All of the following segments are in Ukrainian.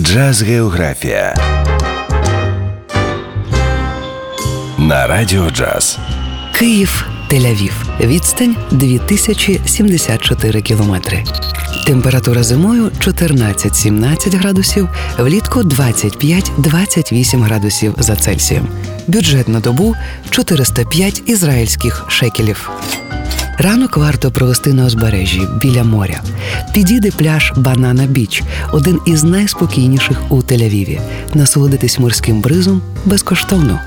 Джаз Географія на Радіо Джаз. Київ Тель-Авів. Відстань 2074 кілометри. Температура зимою 14-17 градусів, влітку 25-28 градусів за Цельсієм. Бюджет на добу 405 ізраїльських шекелів. Ранок варто провести на узбережжі біля моря. Підійде пляж Банана Біч, один із найспокійніших у Тель-Авіві. Насолодитись морським бризом безкоштовно.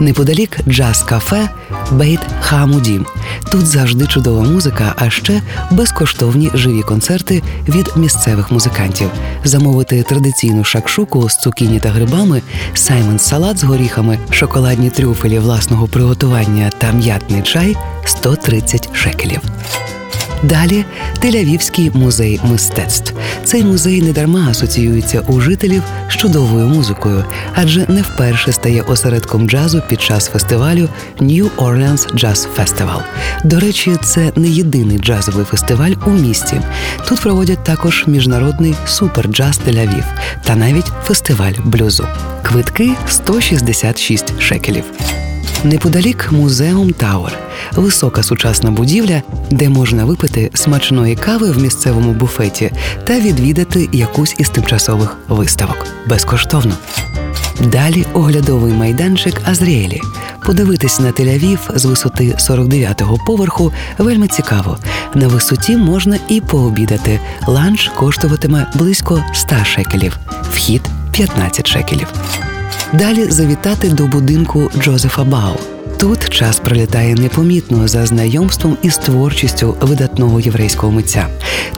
Неподалік джаз-кафе Бейт Хамудім. Тут завжди чудова музика, а ще безкоштовні живі концерти від місцевих музикантів. Замовити традиційну шакшуку з цукіні та грибами, саймон салат з горіхами, шоколадні трюфелі власного приготування та м'ятний чай 130 шекелів. Далі Тель-Авівський музей мистецтв. Цей музей недарма асоціюється у жителів з чудовою музикою, адже не вперше стає осередком джазу під час фестивалю New Orleans Jazz Festival. До речі, це не єдиний джазовий фестиваль у місті. Тут проводять також міжнародний суперджаз Тель-Авів та навіть фестиваль блюзу. Квитки 166 шекелів. Неподалік музеум Тауер висока сучасна будівля, де можна випити смачної кави в місцевому буфеті та відвідати якусь із тимчасових виставок безкоштовно. Далі оглядовий майданчик Азріелі. Подивитись на Тель-Авів з висоти 49-го поверху вельми цікаво. На висоті можна і пообідати. Ланч коштуватиме близько 100 шекелів, вхід 15 шекелів. Далі завітати до будинку Джозефа Бау. Тут час пролітає непомітно за знайомством із творчістю видатного єврейського митця.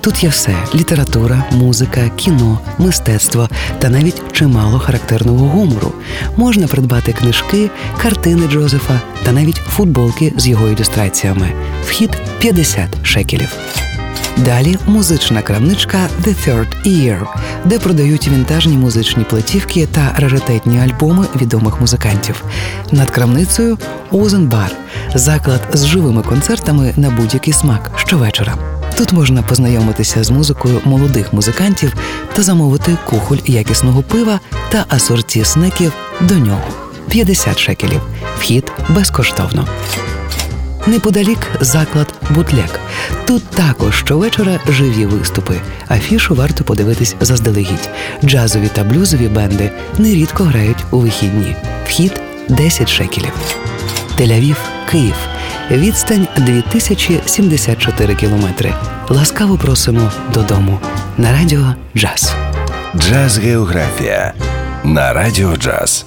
Тут є все: література, музика, кіно, мистецтво та навіть чимало характерного гумору. Можна придбати книжки, картини Джозефа та навіть футболки з його ілюстраціями. Вхід 50 шекелів. Далі музична крамничка The Third Ear, де продають вінтажні музичні платівки та раритетні альбоми відомих музикантів. Над крамницею Озенбар заклад з живими концертами на будь-який смак щовечора. Тут можна познайомитися з музикою молодих музикантів та замовити кухоль якісного пива та асорті снеків до нього 50 шекелів. Вхід безкоштовно. Неподалік заклад Бутлек. Тут також щовечора живі виступи. Афішу варто подивитись заздалегідь. Джазові та блюзові бенди нерідко грають у вихідні. Вхід 10 шекелів. Тель-Авів, Київ. Відстань 2074 кілометри. Ласкаво просимо додому. На радіо Джаз. Джаз Географія на Радіо Джаз.